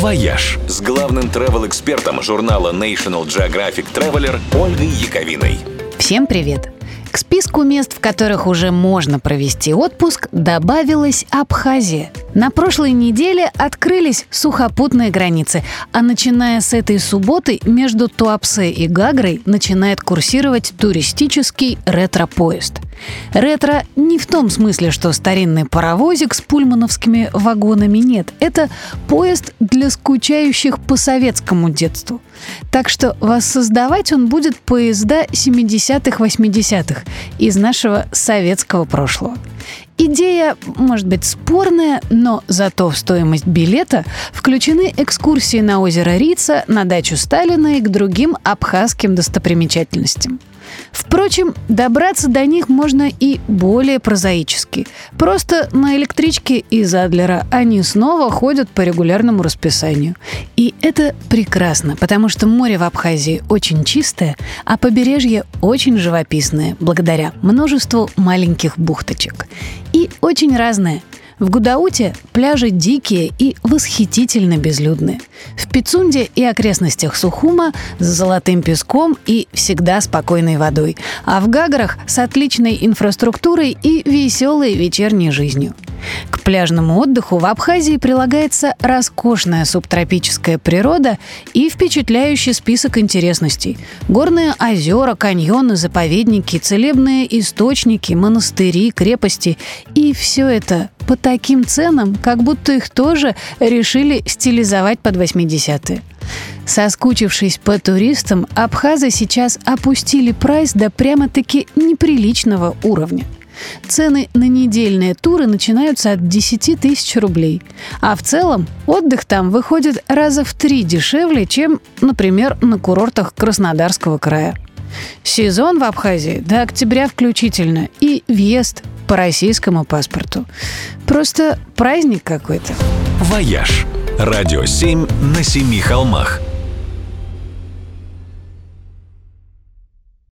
«Вояж» с главным travel-экспертом журнала National Geographic Traveler Ольгой Яковиной. Всем привет! К списку мест, в которых уже можно провести отпуск, добавилась Абхазия. На прошлой неделе открылись сухопутные границы, а начиная с этой субботы между Туапсе и Гагрой начинает курсировать туристический ретро-поезд. Ретро не в том смысле, что старинный паровозик с пульмановскими вагонами нет. Это поезд для скучающих по советскому детству. Так что воссоздавать он будет поезда 70-х, 80-х из нашего советского прошлого. Идея, может быть, спорная, но зато в стоимость билета включены экскурсии на озеро Рица, на дачу Сталина и к другим абхазским достопримечательностям. Впрочем, добраться до них можно и более прозаически. Просто на электричке из Адлера они снова ходят по регулярному расписанию. И это прекрасно, потому что море в Абхазии очень чистое, а побережье очень живописное, благодаря множеству маленьких бухточек. И очень разное – в Гудауте пляжи дикие и восхитительно безлюдные. В Пицунде и окрестностях Сухума с золотым песком и всегда спокойной водой. А в Гаграх с отличной инфраструктурой и веселой вечерней жизнью. К пляжному отдыху в Абхазии прилагается роскошная субтропическая природа и впечатляющий список интересностей. Горные озера, каньоны, заповедники, целебные источники, монастыри, крепости. И все это по таким ценам, как будто их тоже решили стилизовать под 80-е. Соскучившись по туристам, абхазы сейчас опустили прайс до прямо-таки неприличного уровня – Цены на недельные туры начинаются от 10 тысяч рублей. А в целом отдых там выходит раза в три дешевле, чем, например, на курортах Краснодарского края. Сезон в Абхазии до октября включительно и въезд по российскому паспорту. Просто праздник какой-то. «Вояж» – радио 7 на семи холмах –